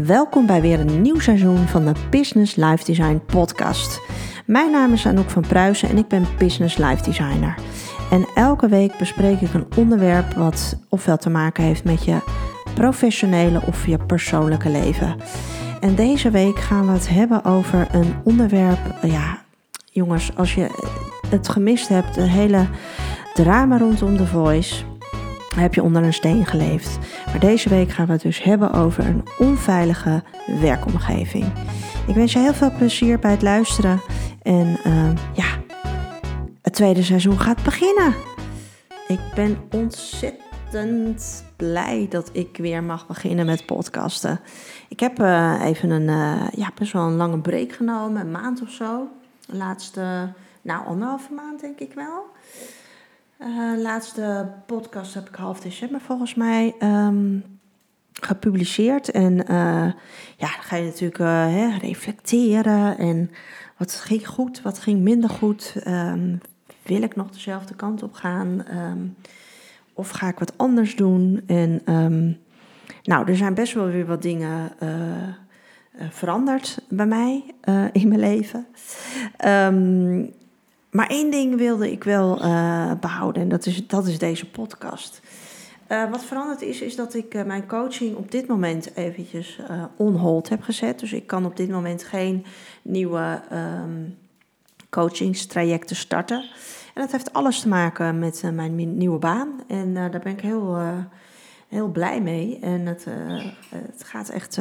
Welkom bij weer een nieuw seizoen van de Business Life Design podcast. Mijn naam is Anouk van Pruisen en ik ben Business Life Designer. En elke week bespreek ik een onderwerp wat ofwel te maken heeft met je professionele of je persoonlijke leven. En deze week gaan we het hebben over een onderwerp, ja, jongens, als je het gemist hebt, de hele drama rondom The Voice, heb je onder een steen geleefd. Maar deze week gaan we het dus hebben over een onveilige werkomgeving. Ik wens je heel veel plezier bij het luisteren. En uh, ja, het tweede seizoen gaat beginnen. Ik ben ontzettend blij dat ik weer mag beginnen met podcasten. Ik heb uh, even een, uh, ja, best wel een lange break genomen, een maand of zo. De laatste, nou anderhalve maand denk ik wel. Uh, laatste podcast heb ik half december volgens mij um, gepubliceerd. En uh, ja, dan ga je natuurlijk uh, hè, reflecteren. En wat ging goed, wat ging minder goed? Um, wil ik nog dezelfde kant op gaan? Um, of ga ik wat anders doen? En nou, er zijn best wel weer wat dingen veranderd bij mij in mijn leven. Maar één ding wilde ik wel uh, behouden en dat is, dat is deze podcast. Uh, wat veranderd is, is dat ik uh, mijn coaching op dit moment eventjes on hold heb gezet. Dus ik kan op dit moment geen nieuwe um, coachingstrajecten starten. En dat heeft alles te maken met mijn nieuwe baan. En daar ben ik heel, heel blij mee. En het, het gaat echt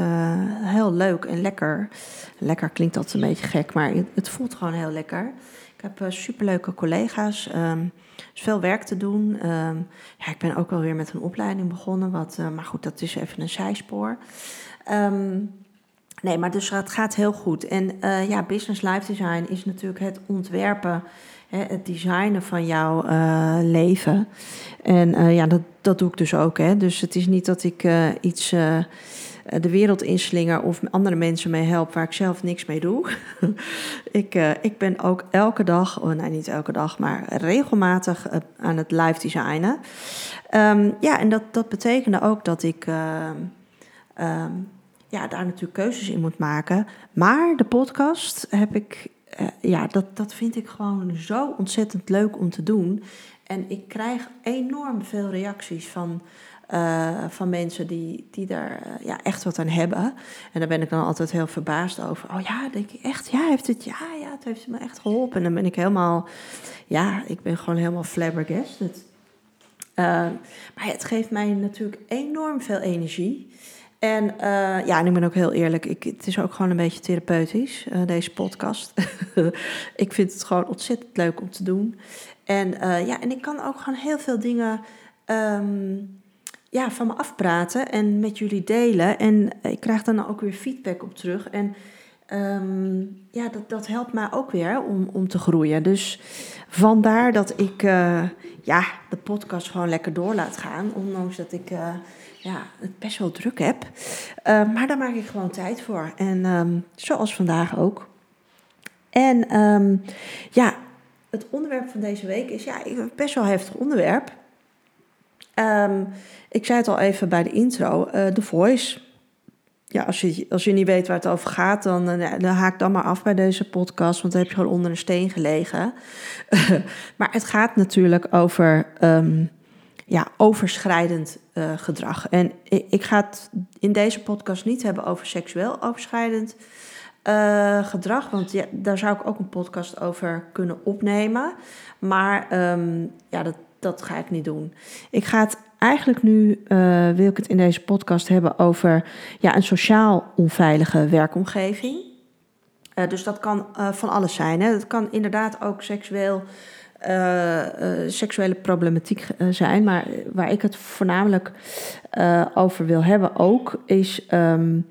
heel leuk en lekker. Lekker klinkt dat een beetje gek, maar het voelt gewoon heel lekker. Ik heb uh, superleuke collega's. Um, is veel werk te doen. Um, ja, ik ben ook wel weer met een opleiding begonnen. Wat, uh, maar goed, dat is even een zijspoor. Um, nee, maar dus het gaat heel goed. En uh, ja, business life design is natuurlijk het ontwerpen, het designen van jouw leven. En ja, dat, dat doe ik dus ook. Hè. Dus het is niet dat ik iets de wereld inslinger of andere mensen mee help waar ik zelf niks mee doe. ik, uh, ik ben ook elke dag, oh nee niet elke dag, maar regelmatig uh, aan het live designen. Um, ja, en dat, dat betekende ook dat ik uh, um, ja, daar natuurlijk keuzes in moet maken. Maar de podcast heb ik, ja, dat, dat vind ik gewoon zo ontzettend leuk om te doen. En ik krijg enorm veel reacties van uh, van mensen die, die daar uh, ja, echt wat aan hebben. En daar ben ik dan altijd heel verbaasd over. Oh ja, denk ik echt, ja, heeft het, ja, ja, het heeft me echt geholpen. En dan ben ik helemaal, ja, ik ben gewoon helemaal flabbergasted. Uh, maar het geeft mij natuurlijk enorm veel energie. En ja, en ik ben ook heel eerlijk, ik, het is ook gewoon een beetje therapeutisch, deze podcast. ik vind het gewoon ontzettend leuk om te doen. En ja, en ik kan ook gewoon heel veel dingen... Um, ja, van me afpraten en met jullie delen. En ik krijg dan ook weer feedback op terug. En um, ja, dat, dat helpt mij ook weer om, om te groeien. Dus vandaar dat ik uh, ja, de podcast gewoon lekker door laat gaan. Ondanks dat ik uh, ja, het best wel druk heb. Uh, maar daar maak ik gewoon tijd voor. En um, zoals vandaag ook. En ja, het onderwerp van deze week is ja, best wel heftig onderwerp. Um, ik zei het al even bij de intro, uh, The Voice. Ja, als je, als niet weet waar het over gaat, dan, uh, dan haak dan maar af bij deze podcast, want dan heb je gewoon onder een steen gelegen. maar het gaat natuurlijk over um, ja, overschrijdend uh, gedrag. En ik, ga het in deze podcast niet hebben over seksueel overschrijdend gedrag, want ja, daar zou ik ook een podcast over kunnen opnemen. Maar um, ja, dat, dat ga ik niet doen. Ik ga het eigenlijk nu, uh, wil ik het in deze podcast hebben over ja, een sociaal onveilige werkomgeving. Uh, dus dat kan uh, van alles zijn. Hè. Dat kan inderdaad ook seksueel, seksuele problematiek zijn. Maar waar ik het voornamelijk over wil hebben ook, is... Um,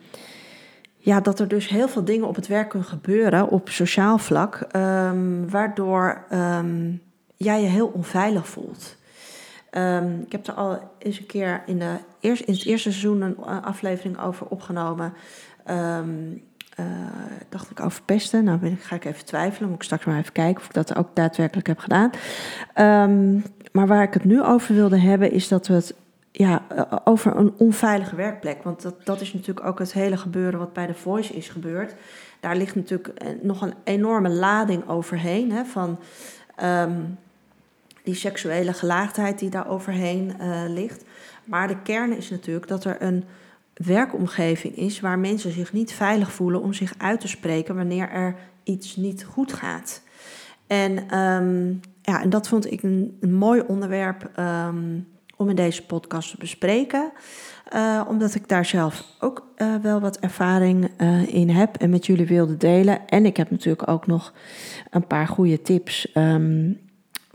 ja, dat er dus heel veel dingen op het werk kunnen gebeuren op sociaal vlak, um, waardoor um, jij je heel onveilig voelt. Um, ik heb er al eens een keer in, de eerst, in het eerste seizoen een aflevering over opgenomen. Um, uh, dacht ik over pesten. Nou ik, ga ik even twijfelen. Moet ik straks maar even kijken of ik dat ook daadwerkelijk heb gedaan. Um, maar waar ik het nu over wilde hebben is dat we het ja, over een onveilige werkplek. Want dat, dat is natuurlijk ook het hele gebeuren wat bij de Voice is gebeurd. Daar ligt natuurlijk nog een enorme lading overheen hè, van ehm, die seksuele gelaagdheid die daar overheen ligt. Maar de kern is natuurlijk dat er een werkomgeving is waar mensen zich niet veilig voelen om zich uit te spreken wanneer er iets niet goed gaat. En, um, ja, en dat vond ik een, mooi onderwerp um, om in deze podcast te bespreken. Uh, omdat ik daar zelf ook uh, wel wat ervaring in heb en met jullie wilde delen. En ik heb natuurlijk ook nog een paar goede tips. Um,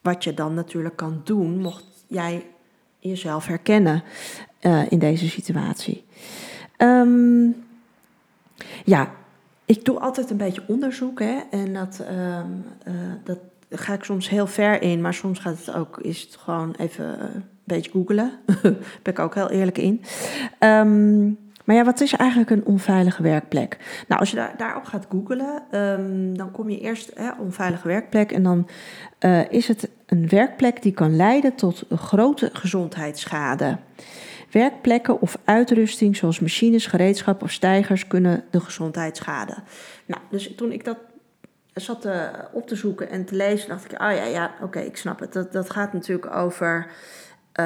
wat je dan natuurlijk kan doen, mocht jij jezelf herkennen in deze situatie. Um, ja, ik doe altijd een beetje onderzoek. Hè, en dat, um, uh, dat ga ik soms heel ver in. Maar soms gaat het ook, is het gewoon even een beetje googelen. Daar ben ik ook heel eerlijk in. Um, maar ja, wat is eigenlijk een onveilige werkplek? Nou, als je daar, daarop gaat googelen, dan kom je eerst hè, onveilige werkplek. En dan is het een werkplek die kan leiden tot grote gezondheidsschade. Werkplekken of uitrusting zoals machines, gereedschap of stijgers kunnen de gezondheid schaden. Nou, dus toen ik dat zat uh, op te zoeken en te lezen, dacht ik, oh ja, ja, oké, ik snap het. Dat, dat gaat natuurlijk over uh,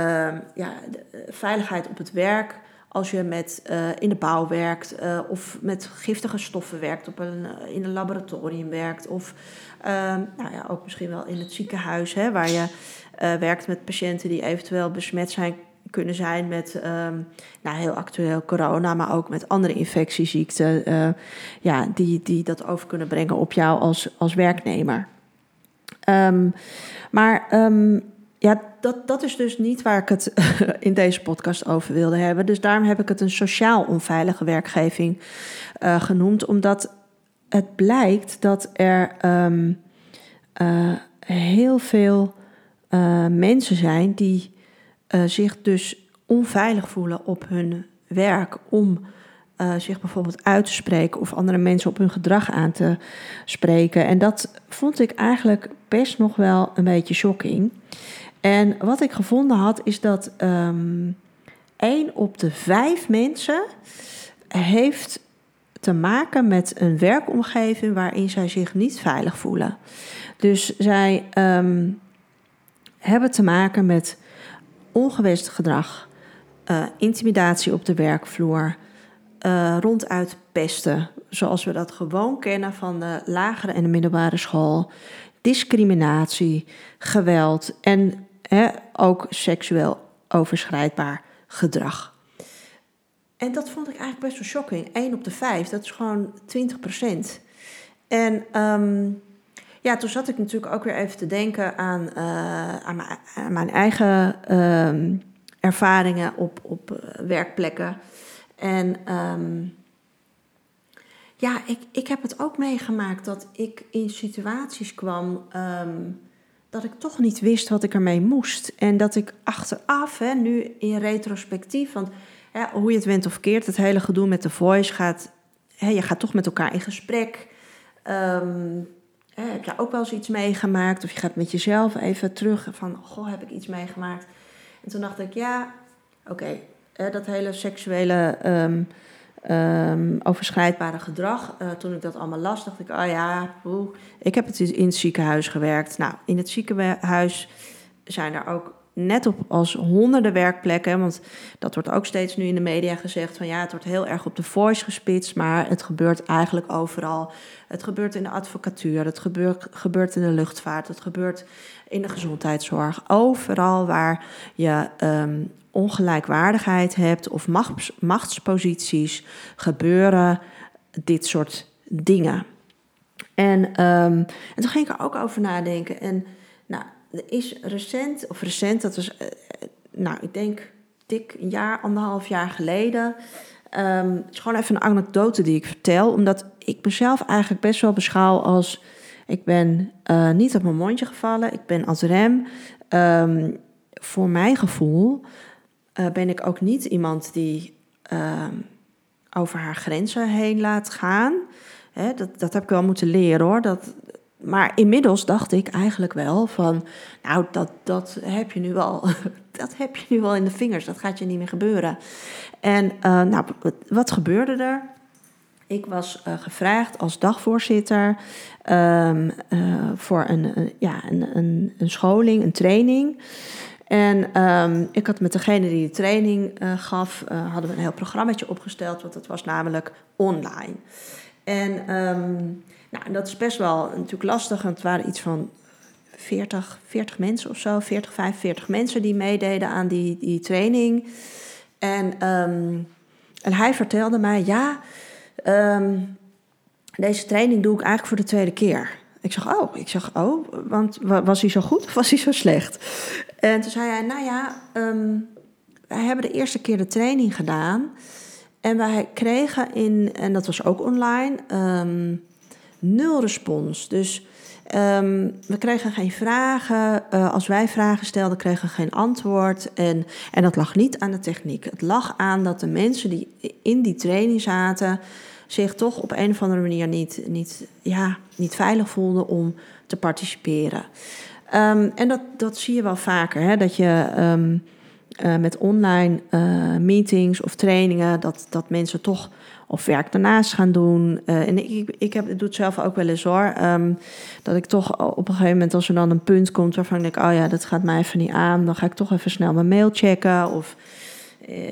ja, de, eh, veiligheid op het werk. Als je met, uh, in de bouw werkt uh, of met giftige stoffen werkt, op een, in een laboratorium werkt. Of ehm, nou ja, ook misschien wel in het ziekenhuis, hè, waar je werkt met patiënten die eventueel besmet zijn kunnen zijn met um, nou, heel actueel corona, maar ook met andere infectieziekten, ja, die, die dat over kunnen brengen op jou als, als werknemer. Um, maar um, ja, dat, dat is dus niet waar ik het in deze podcast over wilde hebben. Dus daarom heb ik het een sociaal onveilige werkgeving uh, genoemd, omdat het blijkt dat er uh, heel veel mensen zijn die zich dus onveilig voelen op hun werk om zich bijvoorbeeld uit te spreken of andere mensen op hun gedrag aan te spreken. En dat vond ik eigenlijk best nog wel een beetje shocking. En wat ik gevonden had, is dat um, één op de vijf mensen heeft te maken met een werkomgeving waarin zij zich niet veilig voelen. Dus zij um, hebben te maken met ongewenst gedrag, uh, intimidatie op de werkvloer, uh, ronduit pesten, zoals we dat gewoon kennen van de lagere en de middelbare school, discriminatie, geweld en ook seksueel overschrijdbaar gedrag. En dat vond ik eigenlijk best wel shocking. 1 op de 5, dat is gewoon 20 procent. En um, ja, toen zat ik natuurlijk ook weer even te denken aan, uh, aan, mijn, eigen uh, ervaringen op, op uh, werkplekken. En um, ja, ik, ik heb het ook meegemaakt dat ik in situaties kwam dat ik toch niet wist wat ik ermee moest. En dat ik achteraf, hè, nu in retrospectief, want hoe je het went of keert, het hele gedoe met de voice gaat, hè, je gaat toch met elkaar in gesprek. Um, heb je ook wel eens iets meegemaakt? Of je gaat met jezelf even terug van, goh, heb ik iets meegemaakt? En toen dacht ik, ja, oké, dat hele seksuele um, um, overschrijdbare gedrag. Uh, toen ik dat allemaal las, dacht ik, oh ja, ik heb het in het ziekenhuis gewerkt. Nou, in het ziekenhuis zijn er ook net op als honderden werkplekken. Want dat wordt ook steeds nu in de media gezegd: van ja, het wordt heel erg op de voice gespitst, maar het gebeurt eigenlijk overal. Het gebeurt in de advocatuur, het gebeurt, gebeurt in de luchtvaart, het gebeurt in de gezondheidszorg. Overal waar je um, ongelijkwaardigheid hebt of machts, machtsposities, gebeuren dit soort dingen. En, um, en toen ging ik er ook over nadenken. En nou, er is recent, of recent, dat was, uh, nou, ik denk dik een jaar, anderhalf jaar geleden. Um, is gewoon even een anekdote die ik vertel, omdat ik mezelf eigenlijk best wel beschouw als. Ik ben uh, niet op mijn mondje gevallen, ik ben als rem. Um, voor mijn gevoel uh, ben ik ook niet iemand die um, over haar grenzen heen laat gaan. Hè, dat, dat heb ik wel moeten leren hoor. Dat, maar inmiddels dacht ik eigenlijk wel van, nou, dat, dat heb je nu wel dat heb je nu wel in de vingers. Dat gaat je niet meer gebeuren. En uh, nou, wat gebeurde er? Ik was uh, gevraagd als dagvoorzitter uh, voor een, ja, een, een, scholing, een training. En um, ik had met degene die de training uh, gaf, hadden we een heel programmaatje opgesteld, want het was namelijk online. En um, nou, dat is best wel natuurlijk lastig, want het waren iets van 40, 40 mensen of zo, 40, 45 mensen die meededen aan die, die training. En, um, en hij vertelde mij, ja, deze training doe ik eigenlijk voor de tweede keer. Ik zeg, oh, ik zeg, oh, want was hij zo goed of was hij zo slecht? En toen zei hij, nou ja, um, wij hebben de eerste keer de training gedaan. En wij kregen in, en dat was ook online, um, nul respons. Dus um, we kregen geen vragen. Uh, als wij vragen stelden, kregen we geen antwoord. En, en dat lag niet aan de techniek. Het lag aan dat de mensen die in die training zaten zich toch op een of andere manier niet, niet, ja, niet veilig voelden om te participeren. Um, en dat, dat zie je wel vaker, hè, dat je um, uh, met online uh, meetings of trainingen, dat, dat mensen toch of werk daarnaast gaan doen. Uh, en ik, ik, heb, ik doe het zelf ook wel eens hoor. Um, dat ik toch op een gegeven moment, als er dan een punt komt waarvan ik denk, oh ja, dat gaat mij even niet aan, dan ga ik toch even snel mijn mail checken. Of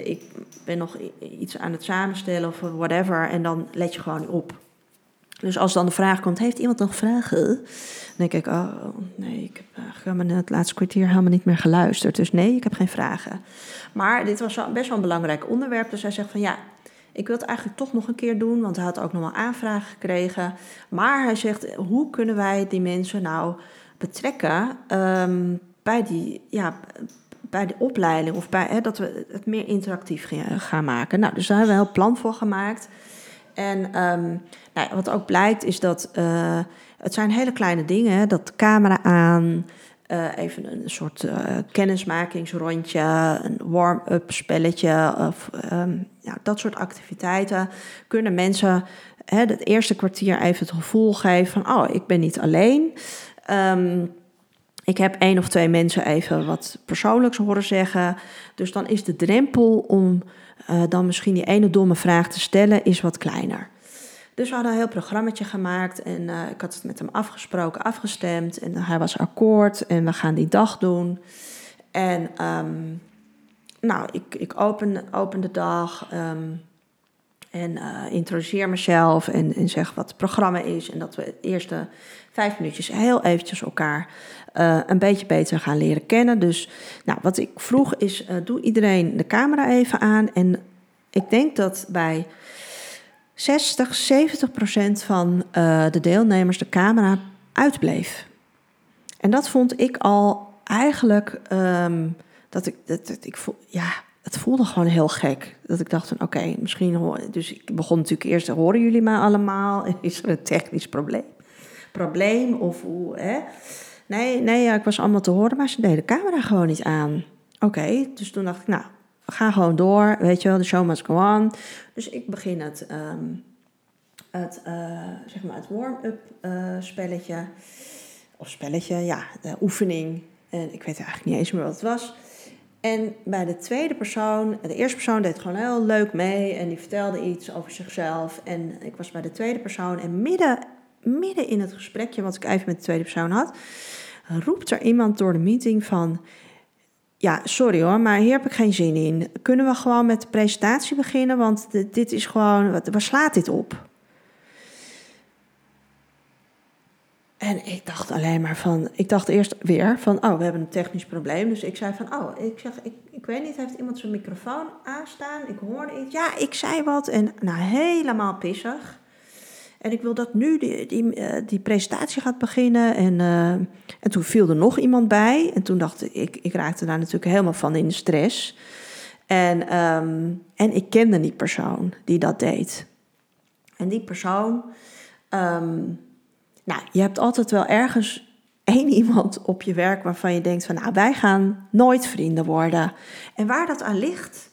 ik ben nog iets aan het samenstellen of whatever. En dan let je gewoon op. Dus als dan de vraag komt, heeft iemand nog vragen? Dan denk ik, oh nee, ik heb eigenlijk het laatste kwartier helemaal niet meer geluisterd. Dus nee, ik heb geen vragen. Maar dit was best wel een belangrijk onderwerp. Dus hij zegt van ja, ik wil het eigenlijk toch nog een keer doen, want hij had ook nog wel aanvragen gekregen. Maar hij zegt, hoe kunnen wij die mensen nou betrekken um, bij die, ja, bij de opleiding of bij hè, dat we het meer interactief gaan maken. Nou, dus daar hebben we een plan voor gemaakt. En um, nou, wat ook blijkt is dat uh, het zijn hele kleine dingen. Dat camera aan, uh, even een soort uh, kennismakingsrondje, een warm-up spelletje of ja, dat soort activiteiten kunnen mensen het eerste kwartier even het gevoel geven van oh, ik ben niet alleen. Um, ik heb één of twee mensen even wat persoonlijks horen zeggen. Dus dan is de drempel om uh, dan misschien die ene domme vraag te stellen, is wat kleiner. Dus we hadden een heel programmaatje gemaakt en uh, ik had het met hem afgesproken, afgestemd. En hij was akkoord en we gaan die dag doen. En um, nou, ik, ik open, open de dag um, en uh, introduceer mezelf en, en zeg wat het programma is. En dat we de eerste vijf minuutjes heel eventjes elkaar uh, een beetje beter gaan leren kennen. Dus nou, wat ik vroeg is, uh, doe iedereen de camera even aan. En ik denk dat bij 60, 70 procent van de deelnemers de camera uitbleef. En dat vond ik al eigenlijk, um, dat ik, dat, ik voel, ja, het voelde gewoon heel gek. Dat ik dacht van, oké, misschien. Dus ik begon natuurlijk eerst, horen jullie mij allemaal? Is er een technisch probleem? Probleem of hoe? Nee, nee, ja, ik was allemaal te horen, maar ze deden de camera gewoon niet aan. Oké, dus toen dacht ik, nou, we gaan gewoon door, weet je wel, de show must go on. Dus ik begin het, um, het, uh, zeg maar het warm-up uh, spelletje. Of spelletje, ja, de oefening. En ik weet eigenlijk niet eens meer wat het was. En bij de tweede persoon, de eerste persoon deed gewoon heel leuk mee en die vertelde iets over zichzelf. En ik was bij de tweede persoon en midden, midden in het gesprekje wat ik even met de tweede persoon had, roept er iemand door de meeting van, ja, sorry hoor, maar hier heb ik geen zin in. Kunnen we gewoon met de presentatie beginnen, want dit is gewoon, waar slaat dit op? En ik dacht alleen maar van, ik dacht eerst weer van, oh, we hebben een technisch probleem. Dus ik zei van, oh, ik zeg, ik, ik weet niet, heeft iemand zijn microfoon aanstaan? Ik hoorde iets, ja, ik zei wat. En nou, helemaal pissig. En ik wil dat nu die, die, die presentatie gaat beginnen. En, uh, en toen viel er nog iemand bij. En toen dacht ik, ik, raakte daar natuurlijk helemaal van in de stress. En, um, en ik kende die persoon die dat deed. En die persoon, um, nou, je hebt altijd wel ergens één iemand op je werk waarvan je denkt van, nou, wij gaan nooit vrienden worden. En waar dat aan ligt,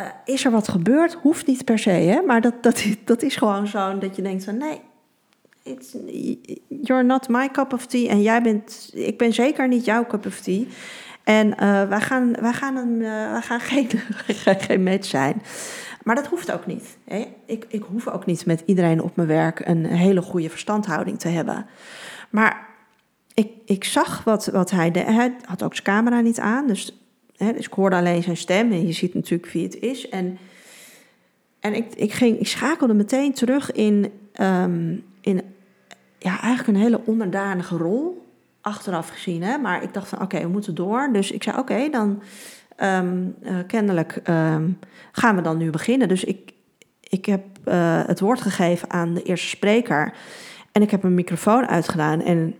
uh, is er wat gebeurd? Hoeft niet per se, hè? maar dat, dat, dat is gewoon zo dat je denkt van nee, it's, you're not my cup of tea en jij bent, ik ben zeker niet jouw cup of tea. En uh, wij gaan, wij gaan, een, uh, gaan geen, geen match zijn. Maar dat hoeft ook niet. Hè? Ik, ik hoef ook niet met iedereen op mijn werk een hele goede verstandhouding te hebben. Maar ik, ik zag wat, wat hij deed. Hij had ook zijn camera niet aan. Dus, hè, dus ik hoorde alleen zijn stem. En je ziet natuurlijk wie het is. En, en ik, ik, ging, ik schakelde meteen terug in, um, in ja, eigenlijk een hele onderdanige rol. Achteraf gezien. Hè? Maar ik dacht van oké, we moeten door. Dus ik zei oké, dan um, kennelijk um, gaan we dan nu beginnen. Dus ik, ik heb uh, het woord gegeven aan de eerste spreker. En ik heb een microfoon uitgedaan. En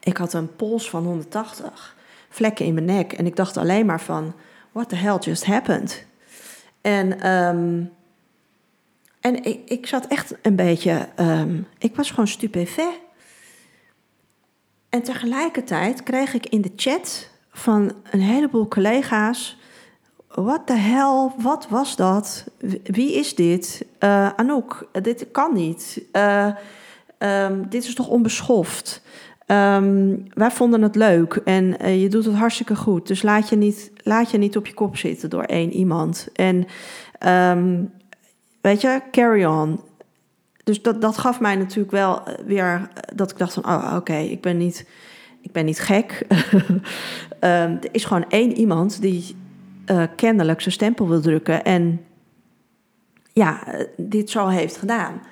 ik had een pols van 180. Vlekken in mijn nek. En ik dacht alleen maar van... What the hell just happened? En, um, en ik, ik zat echt een beetje... ik was gewoon stupefait. En tegelijkertijd kreeg ik in de chat van een heleboel collega's. What the hell, wat was dat? Wie is dit? Uh, Anouk, dit kan niet. Uh, um, dit is toch onbeschoft? Um, wij vonden het leuk en uh, je doet het hartstikke goed. Dus laat je niet, laat je niet op je kop zitten door één iemand. En um, weet je, carry on. Dus dat, dat gaf mij natuurlijk wel weer dat ik dacht van, oh oké, ik ben niet ik ben niet gek. um, er is gewoon één iemand die uh, kennelijk zijn stempel wil drukken en ja, dit zo heeft gedaan.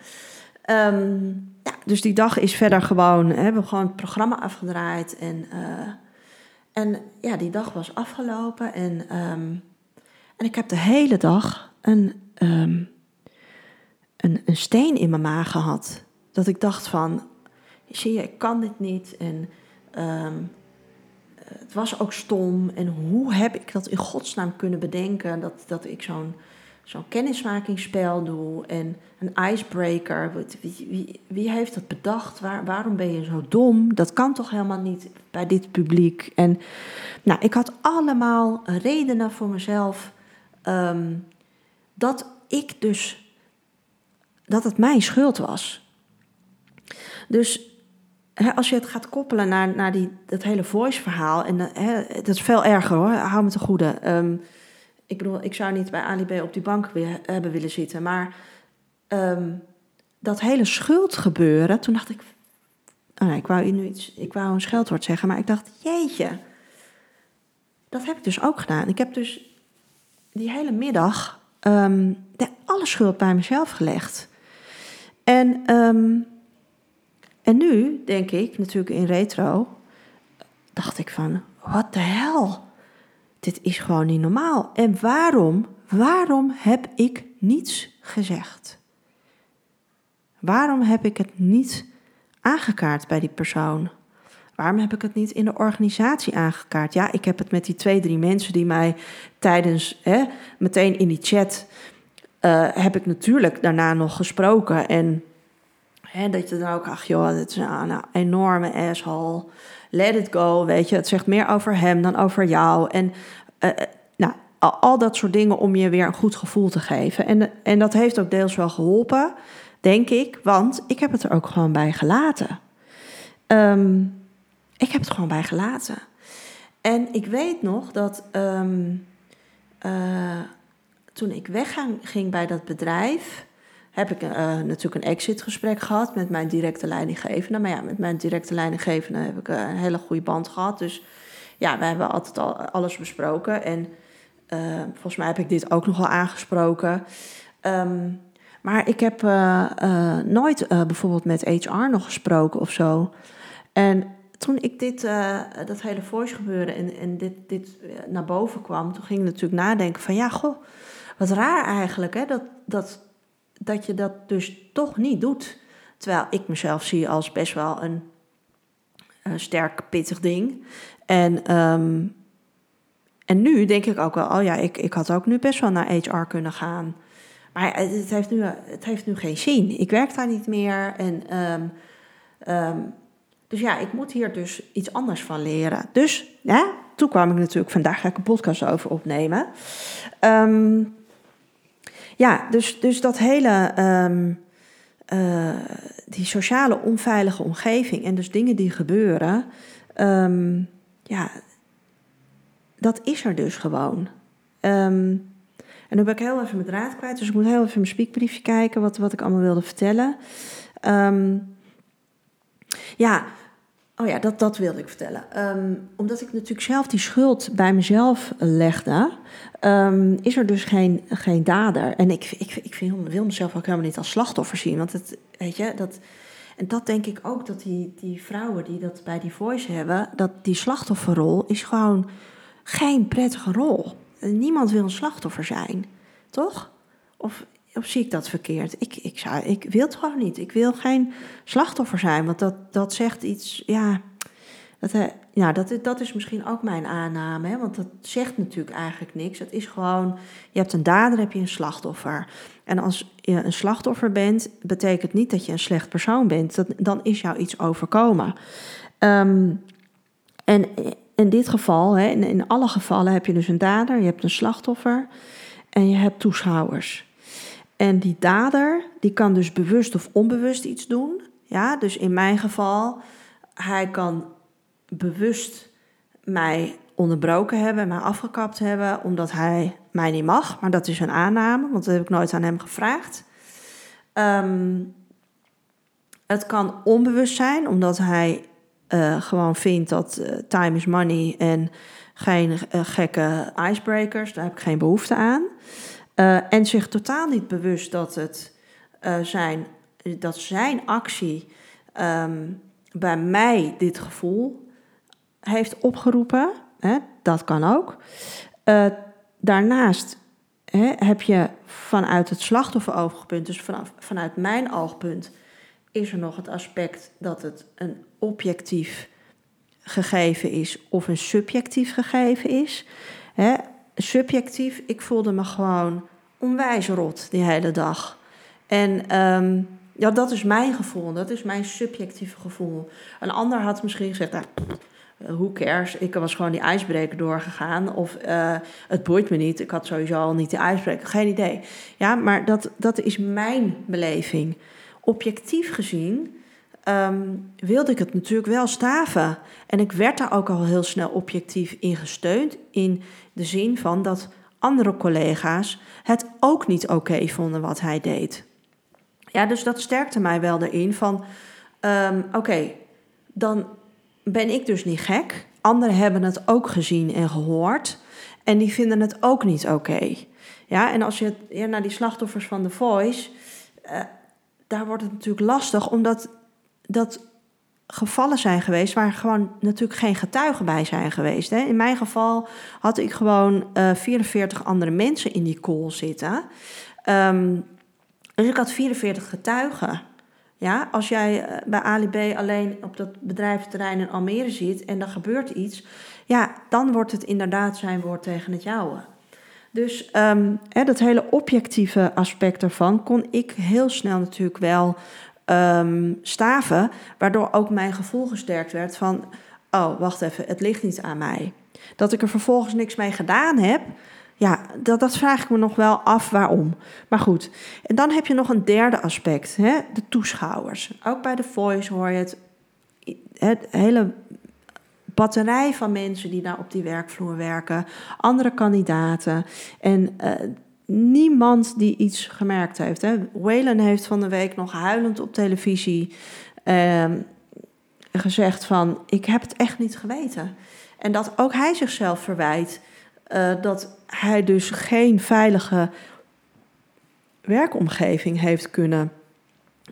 Um, ja, dus die dag is verder gewoon, hè, we hebben gewoon het programma afgedraaid en, uh, en ja, die dag was afgelopen en, um, en ik heb de hele dag een, een, een steen in mijn maag gehad. Dat ik dacht van, zie je, ik kan dit niet en Um, het was ook stom. En hoe heb ik dat in godsnaam kunnen bedenken? Dat, dat ik zo'n zo'n kennismakingsspel doe en een icebreaker. Wie, wie, wie heeft dat bedacht? Waar, waarom ben je zo dom? Dat kan toch helemaal niet bij dit publiek? En nou, ik had allemaal redenen voor mezelf um, dat ik dus dat het mijn schuld was. Dus als je het gaat koppelen naar, naar die, dat hele voice-verhaal, en hè, dat is veel erger hoor, hou me te goede. Um, ik bedoel, ik zou niet bij Ali op die bank weer, hebben willen zitten, maar um, dat hele schuldgebeuren, toen dacht ik, oh nee, ik wou nu iets, ik wou een scheldwoord zeggen, maar ik dacht, jeetje, dat heb ik dus ook gedaan. Ik heb dus die hele middag um, de, alle schuld bij mezelf gelegd. En en nu denk ik, natuurlijk in retro, dacht ik van, what the hell? Dit is gewoon niet normaal. En waarom, waarom heb ik niets gezegd? Waarom heb ik het niet aangekaart bij die persoon? Waarom heb ik het niet in de organisatie aangekaart? Ja, ik heb het met die twee, drie mensen die mij tijdens, hè, meteen in die chat, uh, heb ik natuurlijk daarna nog gesproken. En Hè, dat je dan ook, ach joh, dit is een, enorme asshole. Let it go, weet je. Het zegt meer over hem dan over jou. En uh, nou, al, dat soort dingen om je weer een goed gevoel te geven. En, en dat heeft ook deels wel geholpen, denk ik. Want ik heb het er ook gewoon bij gelaten. Um, ik heb het gewoon bij gelaten. En ik weet nog dat um, uh, toen ik wegging bij dat bedrijf heb ik uh, natuurlijk een exitgesprek gehad met mijn directe leidinggevende. Maar ja, met mijn directe leidinggevende heb ik een hele goede band gehad. Dus ja, we hebben altijd al alles besproken. En uh, volgens mij heb ik dit ook nogal aangesproken. Um, maar ik heb nooit bijvoorbeeld met HR nog gesproken of zo. En toen ik dit, dat hele voice gebeurde en, en dit, dit naar boven kwam, toen ging ik natuurlijk nadenken van ja, goh, wat raar eigenlijk hè, dat, dat dat je dat dus toch niet doet. Terwijl ik mezelf zie als best wel een, sterk, pittig ding. En, um, en nu denk ik ook wel, oh ja, ik, ik had ook nu best wel naar HR kunnen gaan. Maar het heeft nu, het heeft nu geen zin. Ik werk daar niet meer. En, um, um, dus ja, ik moet hier dus iets anders van leren. Dus ja, toen kwam ik natuurlijk vandaag ga ik een podcast over opnemen. Um, ja, dus, dus dat hele, um, uh, die sociale onveilige omgeving en dus dingen die gebeuren, um, ja, dat is er dus gewoon. Ehm, en nu ben ik heel even mijn draad kwijt, dus ik moet heel even mijn spiekbriefje kijken wat, wat ik allemaal wilde vertellen. Ehm, ja, oh ja, dat, dat wilde ik vertellen. Ehm, omdat ik natuurlijk zelf die schuld bij mezelf legde, is er dus geen, geen dader. En ik, ik, ik vind, wil mezelf ook helemaal niet als slachtoffer zien, want het, weet je, dat... En dat denk ik ook dat die, die vrouwen die dat bij die voice hebben, dat die slachtofferrol is gewoon geen prettige rol. Niemand wil een slachtoffer zijn, toch? Of, of zie ik dat verkeerd? Ik, ik, zou, ik wil het gewoon niet. Ik wil geen slachtoffer zijn, want dat, dat zegt iets, ja, dat, eh, ja, dat, dat is misschien ook mijn aanname, hè? want dat zegt natuurlijk eigenlijk niks. Het is gewoon, je hebt een dader, heb je een slachtoffer. En als je een slachtoffer bent, betekent niet dat je een slecht persoon bent. Dat, dan is jou iets overkomen. Um, en in dit geval, hè, in, in alle gevallen, heb je dus een dader, je hebt een slachtoffer en je hebt toeschouwers. En die dader, die kan dus bewust of onbewust iets doen. Ja, dus in mijn geval, hij kan bewust mij onderbroken hebben, mij afgekapt hebben, omdat hij mij niet mag. Maar dat is een aanname, want dat heb ik nooit aan hem gevraagd. Ehm, het kan onbewust zijn, omdat hij uh, gewoon vindt dat uh, time is money en geen uh, gekke icebreakers, daar heb ik geen behoefte aan. En zich totaal niet bewust dat, het, zijn, dat zijn actie um, bij mij dit gevoel heeft opgeroepen. Hè, dat kan ook. daarnaast hè, heb je vanuit het slachtofferoogpunt, dus vanaf, vanuit mijn oogpunt, is er nog het aspect dat het een objectief gegeven is of een subjectief gegeven is. Hè, subjectief, ik voelde me gewoon onwijs rot die hele dag. En um, ja, dat is mijn gevoel, dat is mijn subjectieve gevoel. Een ander had misschien gezegd, nou, hoe cares, ik was gewoon die ijsbreker doorgegaan. Of uh, het boeit me niet, ik had sowieso al niet die ijsbreker, geen idee. Ja, maar dat, dat is mijn beleving. Objectief gezien um, wilde ik het natuurlijk wel staven. En ik werd daar ook al heel snel objectief in gesteund. In de zin van dat andere collega's het ook niet oké vonden wat hij deed. Ja, dus dat sterkte mij wel erin van... Um, oké, dan ben ik dus niet gek. Anderen hebben het ook gezien en gehoord. En die vinden het ook niet oké. Ja, en als je ja, naar die slachtoffers van The Voice... Uh, daar wordt het natuurlijk lastig, omdat dat gevallen zijn geweest waar gewoon natuurlijk geen getuigen bij zijn geweest. Hè. In mijn geval had ik gewoon uh, eh, 44 andere mensen in die call zitten. Um, dus ik had 44 getuigen. Ja, als jij uh, bij Ali B alleen op dat bedrijfsterrein in Almere zit en er gebeurt iets, ja, dan wordt het inderdaad zijn woord tegen het jouwe. Dus um, hè, dat hele objectieve aspect ervan kon ik heel snel natuurlijk wel um, staven, waardoor ook mijn gevoel gesterkt werd van, oh, wacht even, het ligt niet aan mij. Dat ik er vervolgens niks mee gedaan heb, ja, dat, dat vraag ik me nog wel af waarom. Maar goed, en dan heb je nog een derde aspect, hè? de toeschouwers. Ook bij de Voice hoor je het, het hele batterij van mensen die daar op die werkvloer werken, andere kandidaten. En uh, niemand die iets gemerkt heeft. Hè. Whalen heeft van de week nog huilend op televisie uh, gezegd van... ik heb het echt niet geweten. En dat ook hij zichzelf verwijt... Uh, dat hij dus geen veilige werkomgeving heeft kunnen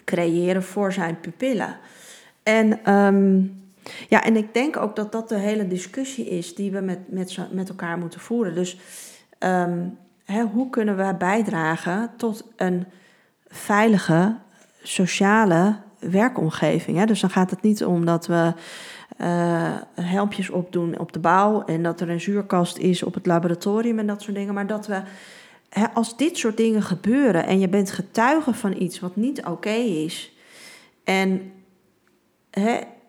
creëren voor zijn pupillen. En, um, ja, en ik denk ook dat dat de hele discussie is die we met, met, met elkaar moeten voeren. Dus um, hoe kunnen we bijdragen tot een veilige sociale werkomgeving? Hè? Dus dan gaat het niet om dat we uh, helmpjes opdoen op de bouw en dat er een zuurkast is op het laboratorium en dat soort dingen, maar dat we als dit soort dingen gebeuren en je bent getuige van iets wat niet oké is, en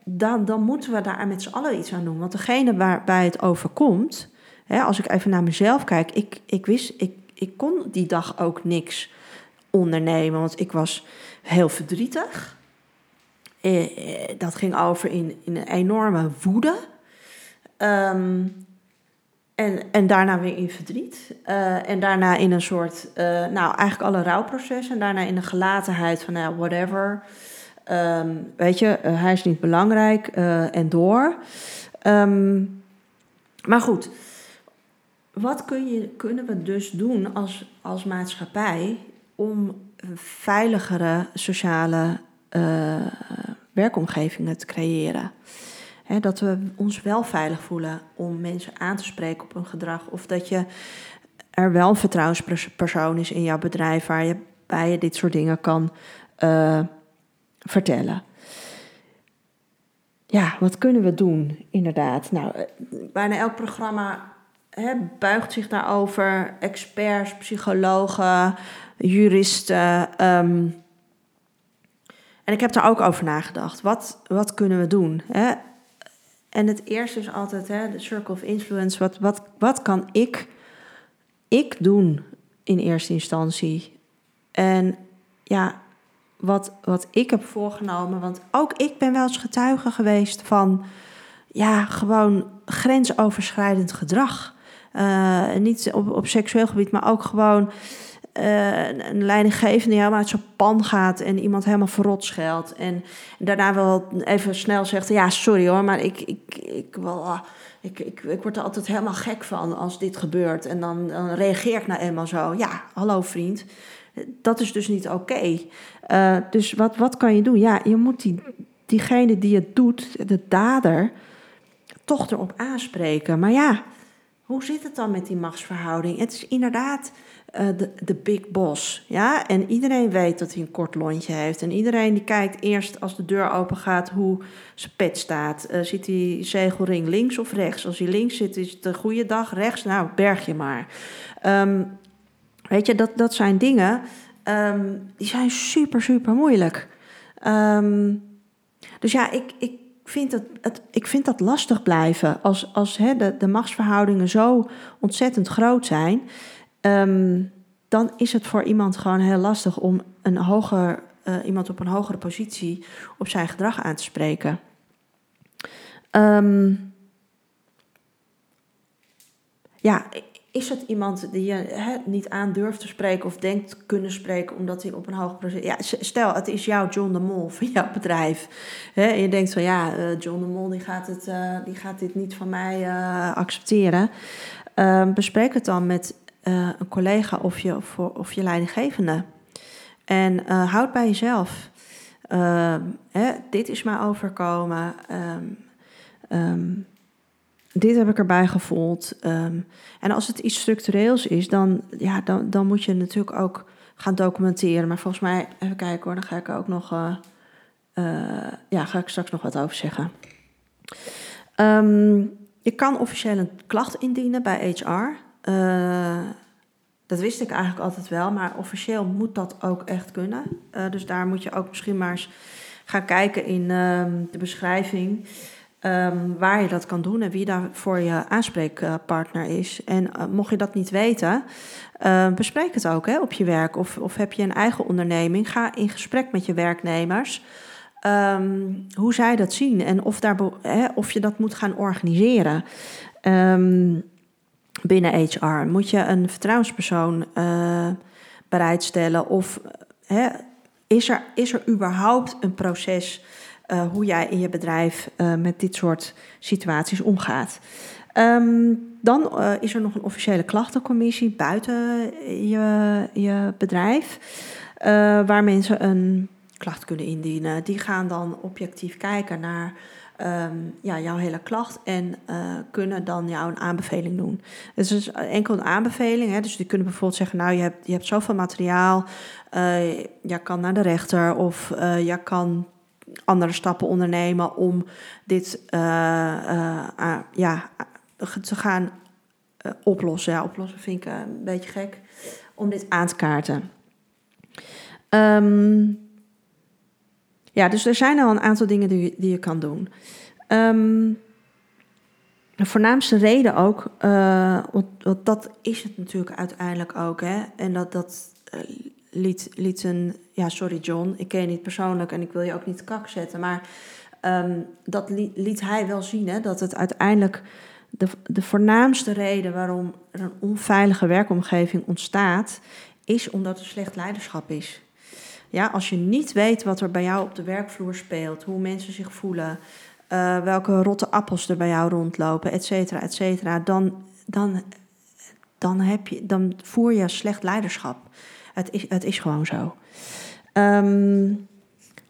dan, dan moeten we daar met z'n allen iets aan doen. Want degene waarbij het overkomt, als ik even naar mezelf kijk, ik, ik wist, ik, ik kon die dag ook niks ondernemen, want ik was heel verdrietig. Eh, eh, dat ging over in, in een enorme woede. Um, en, en daarna weer in verdriet. Eh, en daarna in een soort, eh, nou eigenlijk alle rouwprocessen. En daarna in een gelatenheid van, nou, whatever. Ehm, weet je, hij is niet belangrijk en door. Ehm, maar goed, wat kun je, kunnen we dus doen als, als maatschappij om veiligere sociale werkomgevingen te creëren? dat we ons wel veilig voelen om mensen aan te spreken op hun gedrag. Of dat je er wel een vertrouwenspersoon is in jouw bedrijf waar je bij je dit soort dingen kan uh, vertellen. Ja, wat kunnen we doen? Inderdaad. Nou, eh, bijna elk programma buigt zich daarover. Experts, psychologen, juristen. Ehm, en ik heb daar ook over nagedacht. Wat, wat kunnen we doen? En het eerste is altijd de circle of influence. Wat, wat, wat kan ik, ik doen in eerste instantie? En ja, wat, wat ik heb voorgenomen, want ook ik ben wel eens getuige geweest van ja, gewoon grensoverschrijdend gedrag. Uh, niet op, op seksueel gebied, maar ook gewoon uh, een leidinggevende helemaal uit zijn pan gaat en iemand helemaal verrot scheldt. En daarna wel even snel zegt: Ja, sorry hoor, maar ik, ik, ik, wel, ah, ik, ik, ik word er altijd helemaal gek van als dit gebeurt. En dan, dan reageer ik nou eenmaal zo: Ja, hallo vriend. Dat is dus niet oké. Dus wat, wat kan je doen? Ja, je moet die, diegene die het doet, de dader, toch erop aanspreken. Maar ja, hoe zit het dan met die machtsverhouding? Het is inderdaad uh, de, big boss. Ja? En iedereen weet dat hij een kort lontje heeft. En iedereen die kijkt eerst als de deur open gaat hoe zijn pet staat. Uh, zit die zegelring links of rechts? Als hij links zit, is het een goede dag. Rechts, nou, berg je maar. Um, weet je, dat, dat zijn dingen um, die zijn super, super moeilijk. Um, dus ja, ik, ik, vind het, het, ik vind dat lastig blijven als, als hè, de, machtsverhoudingen zo ontzettend groot zijn. Um, dan is het voor iemand gewoon heel lastig om een hoger, uh, iemand op een hogere positie op zijn gedrag aan te spreken. Um, ja, is het iemand die je niet aan durft te spreken of denkt kunnen spreken omdat hij op een hoger positie. Ja, stel, het is jouw John de Mol van jouw bedrijf. En je denkt van ja, uh, John de Mol die gaat, het, uh, die gaat dit niet van mij uh, accepteren. Uh, bespreek het dan met een collega of je, of, je leidinggevende. En houd bij jezelf. Hè, dit is mij overkomen. Um, dit heb ik erbij gevoeld. Um, en als het iets structureels is, dan, ja, dan, dan moet je natuurlijk ook gaan documenteren. Maar volgens mij, even kijken hoor, dan ga ik ook nog. ja, ga ik straks nog wat over zeggen. je kan officieel een klacht indienen bij HR. Uh, dat wist ik eigenlijk altijd wel, maar officieel moet dat ook echt kunnen. Dus daar moet je ook misschien maar eens gaan kijken in uh, de beschrijving. Um, waar je dat kan doen en wie daar voor je aanspreekpartner is. En uh, mocht je dat niet weten, bespreek het ook hè, op je werk. Of, of heb je een eigen onderneming, ga in gesprek met je werknemers. Um, hoe zij dat zien en of, daar, of je dat moet gaan organiseren. Binnen HR? Moet je een vertrouwenspersoon uh, bereidstellen? Of is, er, is er überhaupt een proces uh, hoe jij in je bedrijf uh, met dit soort situaties omgaat? Um, dan is er nog een officiële klachtencommissie buiten je, je bedrijf, waar mensen een klacht kunnen indienen. Die gaan dan objectief kijken naar um, ja, jouw hele klacht en kunnen dan jou een aanbeveling doen. Het is dus enkel een aanbeveling. Hè, dus die kunnen bijvoorbeeld zeggen, nou je hebt, je hebt zoveel materiaal, je kan naar de rechter of je kan andere stappen ondernemen om dit ja, te gaan oplossen. Ja, oplossen vind ik een beetje gek, om dit aan te kaarten. Um, ja, dus er zijn al een aantal dingen die, die je kan doen. Um, de voornaamste reden ook, want, dat is het natuurlijk uiteindelijk ook, hè? En dat, dat liet, een, ja, sorry John, ik ken je niet persoonlijk en ik wil je ook niet kak zetten, maar um, dat liet, hij wel zien, hè? Dat het uiteindelijk de, de voornaamste reden waarom er een onveilige werkomgeving ontstaat, is omdat er slecht leiderschap is. Ja, als je niet weet wat er bij jou op de werkvloer speelt, hoe mensen zich voelen, uh, welke rotte appels er bij jou rondlopen, et cetera, et cetera, dan, dan, dan, heb je, dan voer je slecht leiderschap. Het is, het is gewoon zo. Um,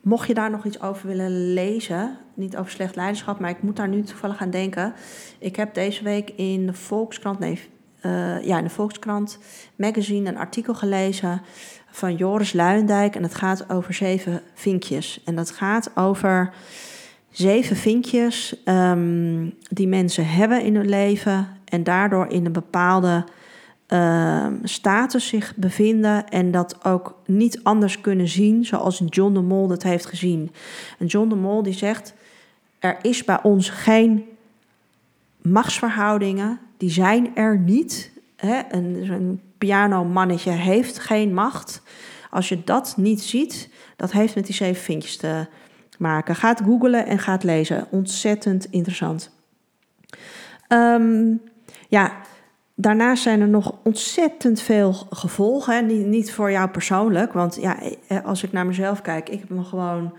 mocht je daar nog iets over willen lezen, niet over slecht leiderschap, maar ik moet daar nu toevallig aan denken. Ik heb deze week in de Volkskrant, nee, uh, ja, in de Volkskrant magazine een artikel gelezen van Joris Luijendijk. En het gaat over zeven vinkjes. En dat gaat over zeven vinkjes um, die mensen hebben in hun leven en daardoor in een bepaalde uh, status zich bevinden en dat ook niet anders kunnen zien zoals John de Mol dat heeft gezien. En John de Mol die zegt, er is bij ons geen machtsverhoudingen, die zijn er niet. Hè? Een, een pianomannetje heeft geen macht. Als je dat niet ziet, dat heeft met die zeven vinkjes te maken. Ga het googlen en ga het lezen. Ontzettend interessant. Um, ja, daarnaast zijn er nog ontzettend veel gevolgen. Niet, voor jou persoonlijk, want ja, eh, als ik naar mezelf kijk, ik heb me gewoon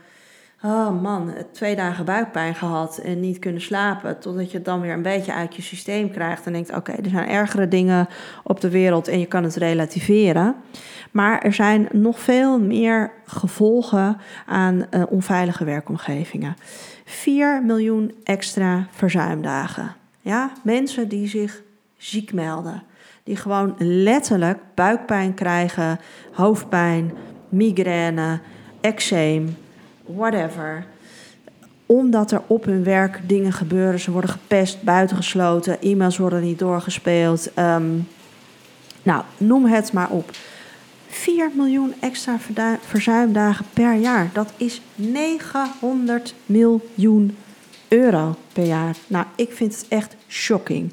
Oh man, twee dagen buikpijn gehad en niet kunnen slapen. Totdat je het dan weer een beetje uit je systeem krijgt en denkt: oké, er zijn ergere dingen op de wereld en je kan het relativeren. Maar er zijn nog veel meer gevolgen aan uh, onveilige werkomgevingen. 4 miljoen extra verzuimdagen. Ja, mensen die zich ziek melden. Die gewoon letterlijk buikpijn krijgen, hoofdpijn, migraine, eczeem whatever. Omdat er op hun werk dingen gebeuren. Ze worden gepest, buitengesloten, e-mails worden niet doorgespeeld. Um, nou, noem het maar op. 4 miljoen extra verzuimdagen per jaar. Dat is 900 miljoen euro per jaar. Nou, ik vind het echt shocking.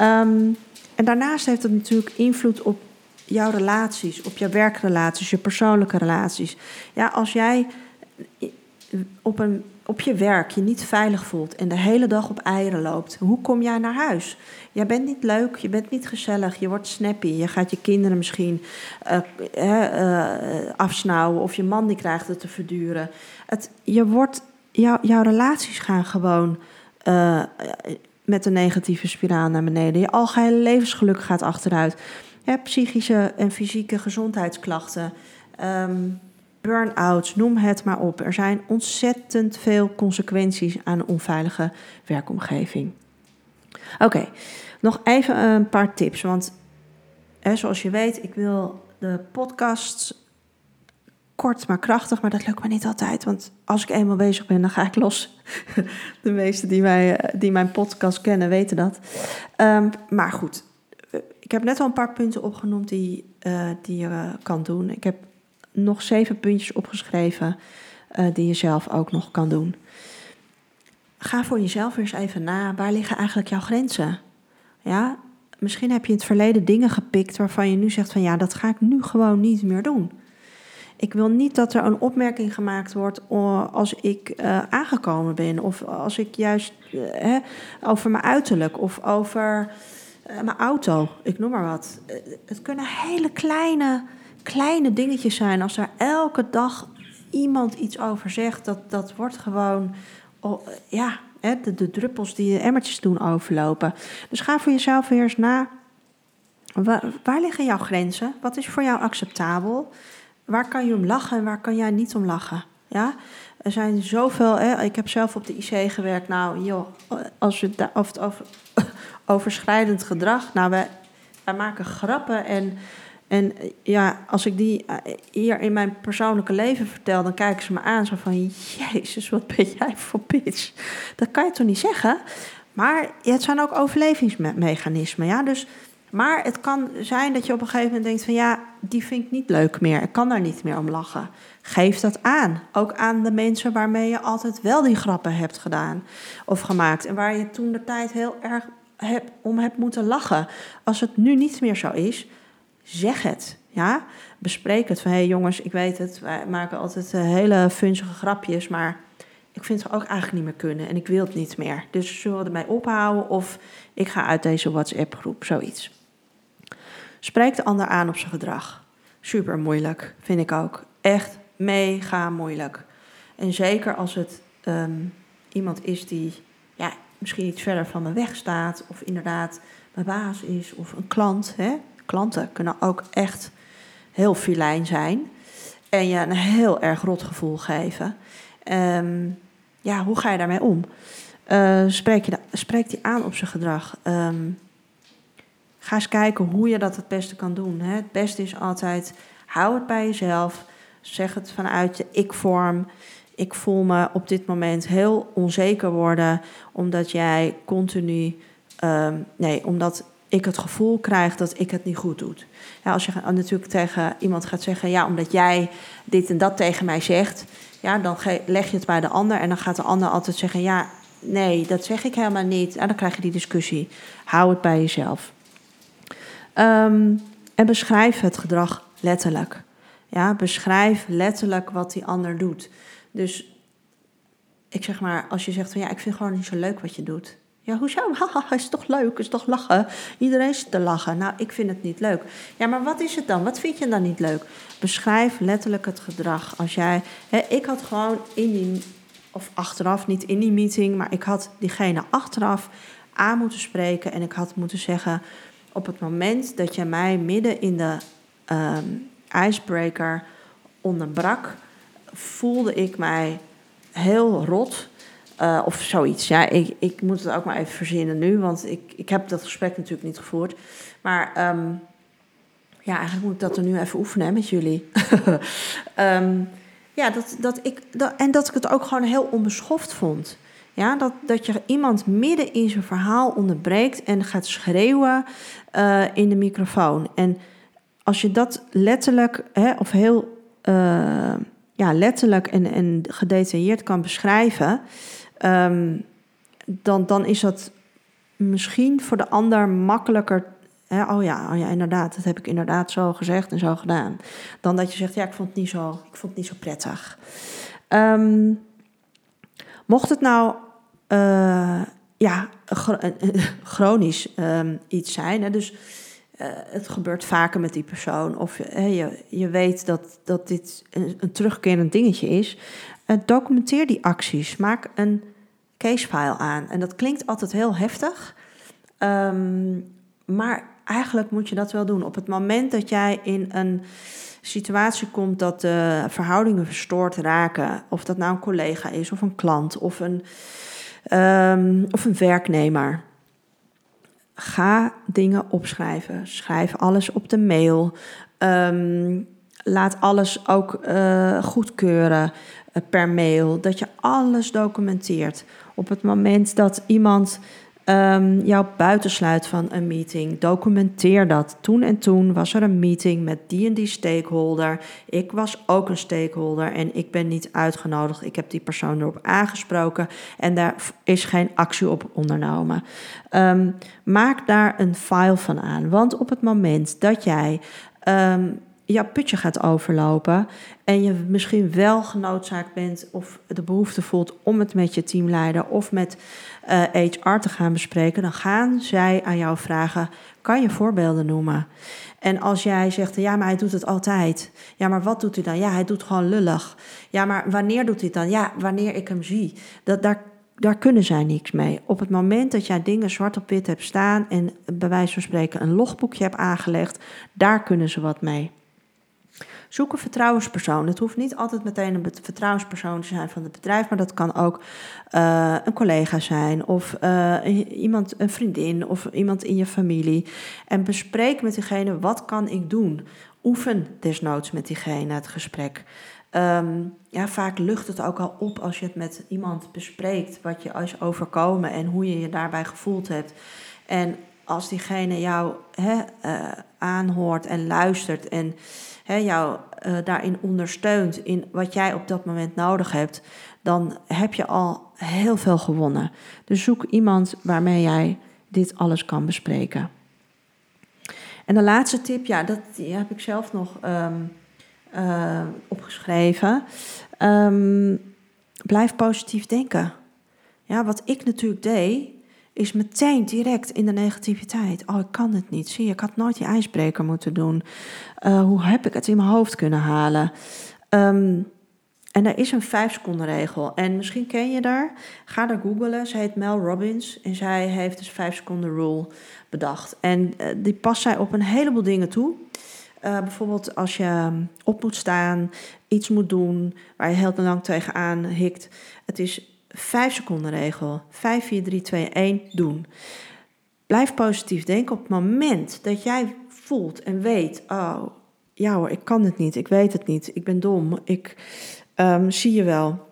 Um, en daarnaast heeft het natuurlijk invloed op jouw relaties, op jouw werkrelaties, je persoonlijke relaties. Ja, als jij op, een, op je werk je niet veilig voelt en de hele dag op eieren loopt, hoe kom jij naar huis? Jij bent niet leuk, je bent niet gezellig, je wordt snappy. Je gaat je kinderen misschien uh, afsnauwen of je man die krijgt het te verduren. Het, je wordt, jou, jouw relaties gaan gewoon met een negatieve spiraal naar beneden. Je algehele levensgeluk gaat achteruit. Psychische en fysieke gezondheidsklachten. Um, burn-outs, noem het maar op. Er zijn ontzettend veel consequenties aan een onveilige werkomgeving. Oké, nog even een paar tips. Want hè, zoals je weet, ik wil de podcast kort maar krachtig, maar dat lukt me niet altijd. Want als ik eenmaal bezig ben, dan ga ik los. De meesten die, mij, die mijn podcast kennen, weten dat. Um, maar goed, ik heb net al een paar punten opgenoemd die, uh, die je kan doen. Ik heb nog zeven puntjes opgeschreven die je zelf ook nog kan doen. Ga voor jezelf eens even na. Waar liggen eigenlijk jouw grenzen? Ja, misschien heb je in het verleden dingen gepikt waarvan je nu zegt van ja, dat ga ik nu gewoon niet meer doen. Ik wil niet dat er een opmerking gemaakt wordt als ik uh, aangekomen ben. Of als ik juist uh, over mijn uiterlijk of over uh, mijn auto. Ik noem maar wat. het kunnen hele kleine kleine dingetjes zijn. Als er elke dag iemand iets over zegt, dat, dat wordt gewoon, ja, hè, de, druppels die de emmertjes doen overlopen. Dus ga voor jezelf eens na. Waar liggen jouw grenzen? Wat is voor jou acceptabel? Waar kan je om lachen en waar kan jij niet om lachen? Ja? Er zijn zoveel. Hè, ik heb zelf op de IC gewerkt. Nou, joh, als je het over, over overschrijdend gedrag. Nou, wij, wij maken grappen en en ja, als ik die eh, hier in mijn persoonlijke leven vertel, dan kijken ze me aan zo van: Jezus, wat ben jij voor bitch? Dat kan je toch niet zeggen? Maar het zijn ook overlevingsmechanismen. Ja? Dus, maar het kan zijn dat je op een gegeven moment denkt: van ja, die vind ik niet leuk meer. Ik kan daar niet meer om lachen. Geef dat aan. Ook aan de mensen waarmee je altijd wel die grappen hebt gedaan of gemaakt. En waar je toen de tijd heel erg om hebt moeten lachen. Als het nu niet meer zo is zeg het. Ja? Bespreek het van hé hey jongens, ik weet het, wij maken altijd eh, hele funzige grapjes, maar ik vind het ook eigenlijk niet meer kunnen en ik wil het niet meer. Dus zullen we ermee ophouden of ik ga uit deze WhatsApp-groep, zoiets. Spreek de ander aan op zijn gedrag. Super moeilijk, vind ik ook. Echt mega moeilijk. En zeker als het ehm, iemand is die ja, misschien iets verder van me weg staat, of inderdaad mijn baas is, of een klant. Hè? Klanten kunnen ook echt heel filijn zijn en je een heel erg rot gevoel geven. Ehm, ja, hoe ga je daarmee om? Uh, spreek, je spreek die aan op zijn gedrag. Ehm, ga eens kijken hoe je dat het beste kan doen. Hè? Het beste is altijd, hou het bij jezelf. Zeg het vanuit je ik-vorm. Ik voel me op dit moment heel onzeker worden, omdat jij continu, ehm, nee, omdat ik het gevoel krijg dat ik het niet goed doe. Ja, als je natuurlijk tegen iemand gaat zeggen, ja, omdat jij dit en dat tegen mij zegt, ja, dan leg je het bij de ander en dan gaat de ander altijd zeggen: Ja, nee, dat zeg ik helemaal niet. En dan krijg je die discussie. Hou het bij jezelf. Ehm, en beschrijf het gedrag letterlijk. Ja, beschrijf letterlijk wat die ander doet. Dus ik zeg maar, als je zegt van ja, ik vind gewoon niet zo leuk wat je doet. Ja, hoezo? Haha, is toch leuk? Is toch lachen? Iedereen zit te lachen. Nou, ik vind het niet leuk. Ja, maar wat is het dan? Wat vind je dan niet leuk? Beschrijf letterlijk het gedrag. Als jij, hè, ik had gewoon in die, of achteraf, niet in die meeting, maar ik had diegene achteraf aan moeten spreken en ik had moeten zeggen: op het moment dat je mij midden in de um, icebreaker onderbrak, voelde ik mij heel rot uh, of zoiets. Ja, ik, ik moet het ook maar even verzinnen nu, want ik, ik heb dat gesprek natuurlijk niet gevoerd. Maar um, ja, eigenlijk moet ik dat er nu even oefenen met jullie. um, ja, dat, dat ik, dat, en dat ik het ook gewoon heel onbeschoft vond. Ja, dat, dat je iemand midden in zijn verhaal onderbreekt en gaat schreeuwen uh, in de microfoon. En als je dat letterlijk hè, of heel uh, ja, letterlijk en, en gedetailleerd kan beschrijven, um, dan, dan is dat misschien voor de ander makkelijker. Oh, ja, oh ja, inderdaad, dat heb ik inderdaad zo gezegd en zo gedaan. Dan dat je zegt, ja, ik vond het niet zo, ik vond het niet zo prettig. Um, mocht het nou uh, ja, chronisch um, iets zijn, dus het gebeurt vaker met die persoon, of je, je weet dat, dat dit een, terugkerend dingetje is, documenteer die acties. Maak een casefile aan. En dat klinkt altijd heel heftig. Um, maar eigenlijk moet je dat wel doen. Op het moment dat jij in een situatie komt dat de verhoudingen verstoord raken, of dat nou een collega is, of een klant, of een, um, of een werknemer. Ga dingen opschrijven. Schrijf alles op de mail. Um, laat alles ook uh, goedkeuren. Eh, per mail, dat je alles documenteert. Op het moment dat iemand um, jou buitensluit van een meeting, documenteer dat. Toen en toen was er een meeting met die en die stakeholder. Ik was ook een stakeholder en ik ben niet uitgenodigd. Ik heb die persoon erop aangesproken en daar is geen actie op ondernomen. Um, maak daar een file van aan, want op het moment dat jij um, jouw putje gaat overlopen en je misschien wel genoodzaakt bent of de behoefte voelt om het met je teamleider of met uh, eh, HR te gaan bespreken, dan gaan zij aan jou vragen: kan je voorbeelden noemen? En als jij zegt, ja, maar hij doet het altijd. Ja, maar wat doet hij dan? Ja, hij doet gewoon lullig. Ja, maar wanneer doet hij het dan? Ja, wanneer ik hem zie. Dat, daar, daar kunnen zij niks mee. Op het moment dat jij dingen zwart op wit hebt staan en bij wijze van spreken een logboekje hebt aangelegd, daar kunnen ze wat mee. Zoek een vertrouwenspersoon. Het hoeft niet altijd meteen een vertrouwenspersoon te zijn van het bedrijf, maar dat kan ook uh, een collega zijn of uh, iemand, een vriendin of iemand in je familie. En bespreek met diegene wat kan ik doen. Oefen desnoods met diegene het gesprek. Um, ja, vaak lucht het ook al op als je het met iemand bespreekt, wat je is overkomen en hoe je je daarbij gevoeld hebt. En als diegene jou he, uh, aanhoort en luistert en jou uh, daarin ondersteunt in wat jij op dat moment nodig hebt, dan heb je al heel veel gewonnen. Dus zoek iemand waarmee jij dit alles kan bespreken. En de laatste tip, ja, dat heb ik zelf nog um, uh, opgeschreven. Um, blijf positief denken. Ja, wat ik natuurlijk deed, is meteen direct in de negativiteit. Oh, ik kan het niet. Zie ik had nooit die ijsbreker moeten doen. Uh, hoe heb ik het in mijn hoofd kunnen halen? Um, en er is een 5 seconden regel. En misschien ken je daar. Ga daar googlen. Ze heet Mel Robbins. En zij heeft dus 5 seconden rule bedacht. En uh, die past zij op een heleboel dingen toe. Uh, bijvoorbeeld als je op moet staan, iets moet doen waar je heel lang tegenaan hikt. Het is 5 seconden regel. 5, 4, 3, 2, 1, doen. Blijf positief denken op het moment dat jij voelt en weet: oh ja hoor, ik kan het niet, ik weet het niet, ik ben dom, ik um, zie je wel.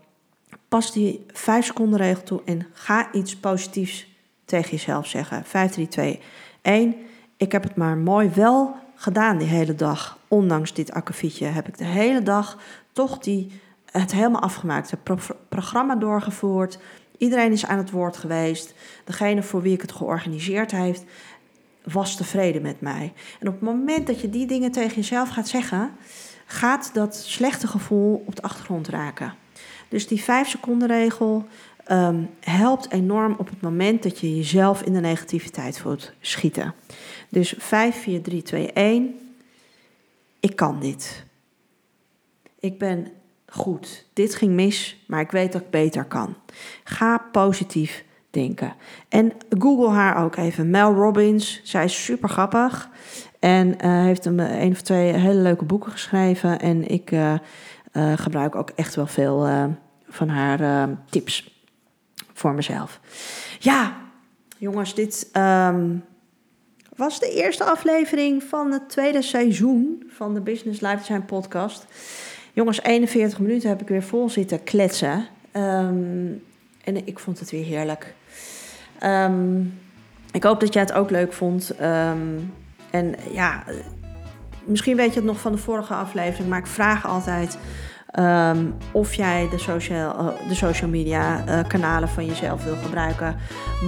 Pas die 5 seconden regel toe en ga iets positiefs tegen jezelf zeggen. 5, 3, 2, 1. Ik heb het maar mooi wel gedaan die hele dag. Ondanks dit akkefietje heb ik de hele dag toch die het helemaal afgemaakt. Het pro programma doorgevoerd. Iedereen is aan het woord geweest. Degene voor wie ik het georganiseerd heeft, was tevreden met mij. En op het moment dat je die dingen tegen jezelf gaat zeggen, gaat dat slechte gevoel op de achtergrond raken. Dus die 5 seconden regel um, helpt enorm op het moment dat je jezelf in de negativiteit voelt schieten. Dus 5, 4, 3, 2, 1. Ik kan dit. Ik ben goed. Dit ging mis, maar ik weet dat ik beter kan. Ga positief denken. En Google haar ook even. Mel Robbins, zij is super grappig. En uh, heeft een, een of twee hele leuke boeken geschreven. En ik uh, gebruik ook echt wel veel van haar tips voor mezelf. Ja, jongens, dit um, was de eerste aflevering van het tweede seizoen van de Business Lifetime podcast. Jongens, 41 minuten heb ik weer vol zitten kletsen. Um, en ik vond het weer heerlijk. Um, ik hoop dat jij het ook leuk vond. Um, en ja, misschien weet je het nog van de vorige aflevering, maar ik vraag altijd of jij de social, uh, de social media uh, kanalen van jezelf wil gebruiken.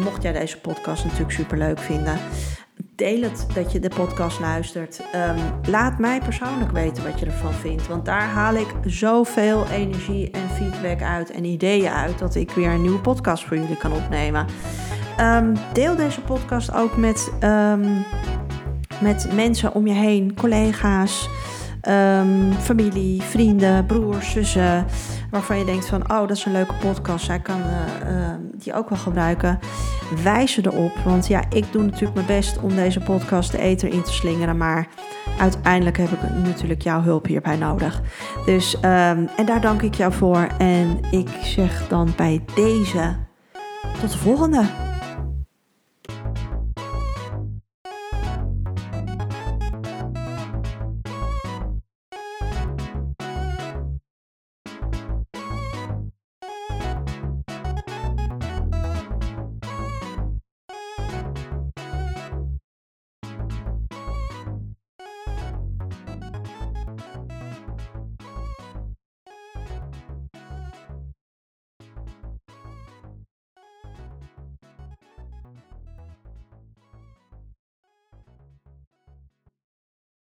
Mocht jij deze podcast natuurlijk super leuk vinden. Deel het dat je de podcast luistert. Um, laat mij persoonlijk weten wat je ervan vindt. Want daar haal ik zoveel energie en feedback uit en ideeën uit dat ik weer een nieuwe podcast voor jullie kan opnemen. Um, deel deze podcast ook met um, met mensen om je heen, collega's, familie, vrienden, broers, zussen. Waarvan je denkt van, oh, dat is een leuke podcast. Zij kan uh, uh, die ook wel gebruiken. Wijs erop. Want ja, ik doe natuurlijk mijn best om deze podcast de eter in te slingeren. Maar uiteindelijk heb ik natuurlijk jouw hulp hierbij nodig. Dus, um, en daar dank ik jou voor. En ik zeg dan bij deze tot de volgende.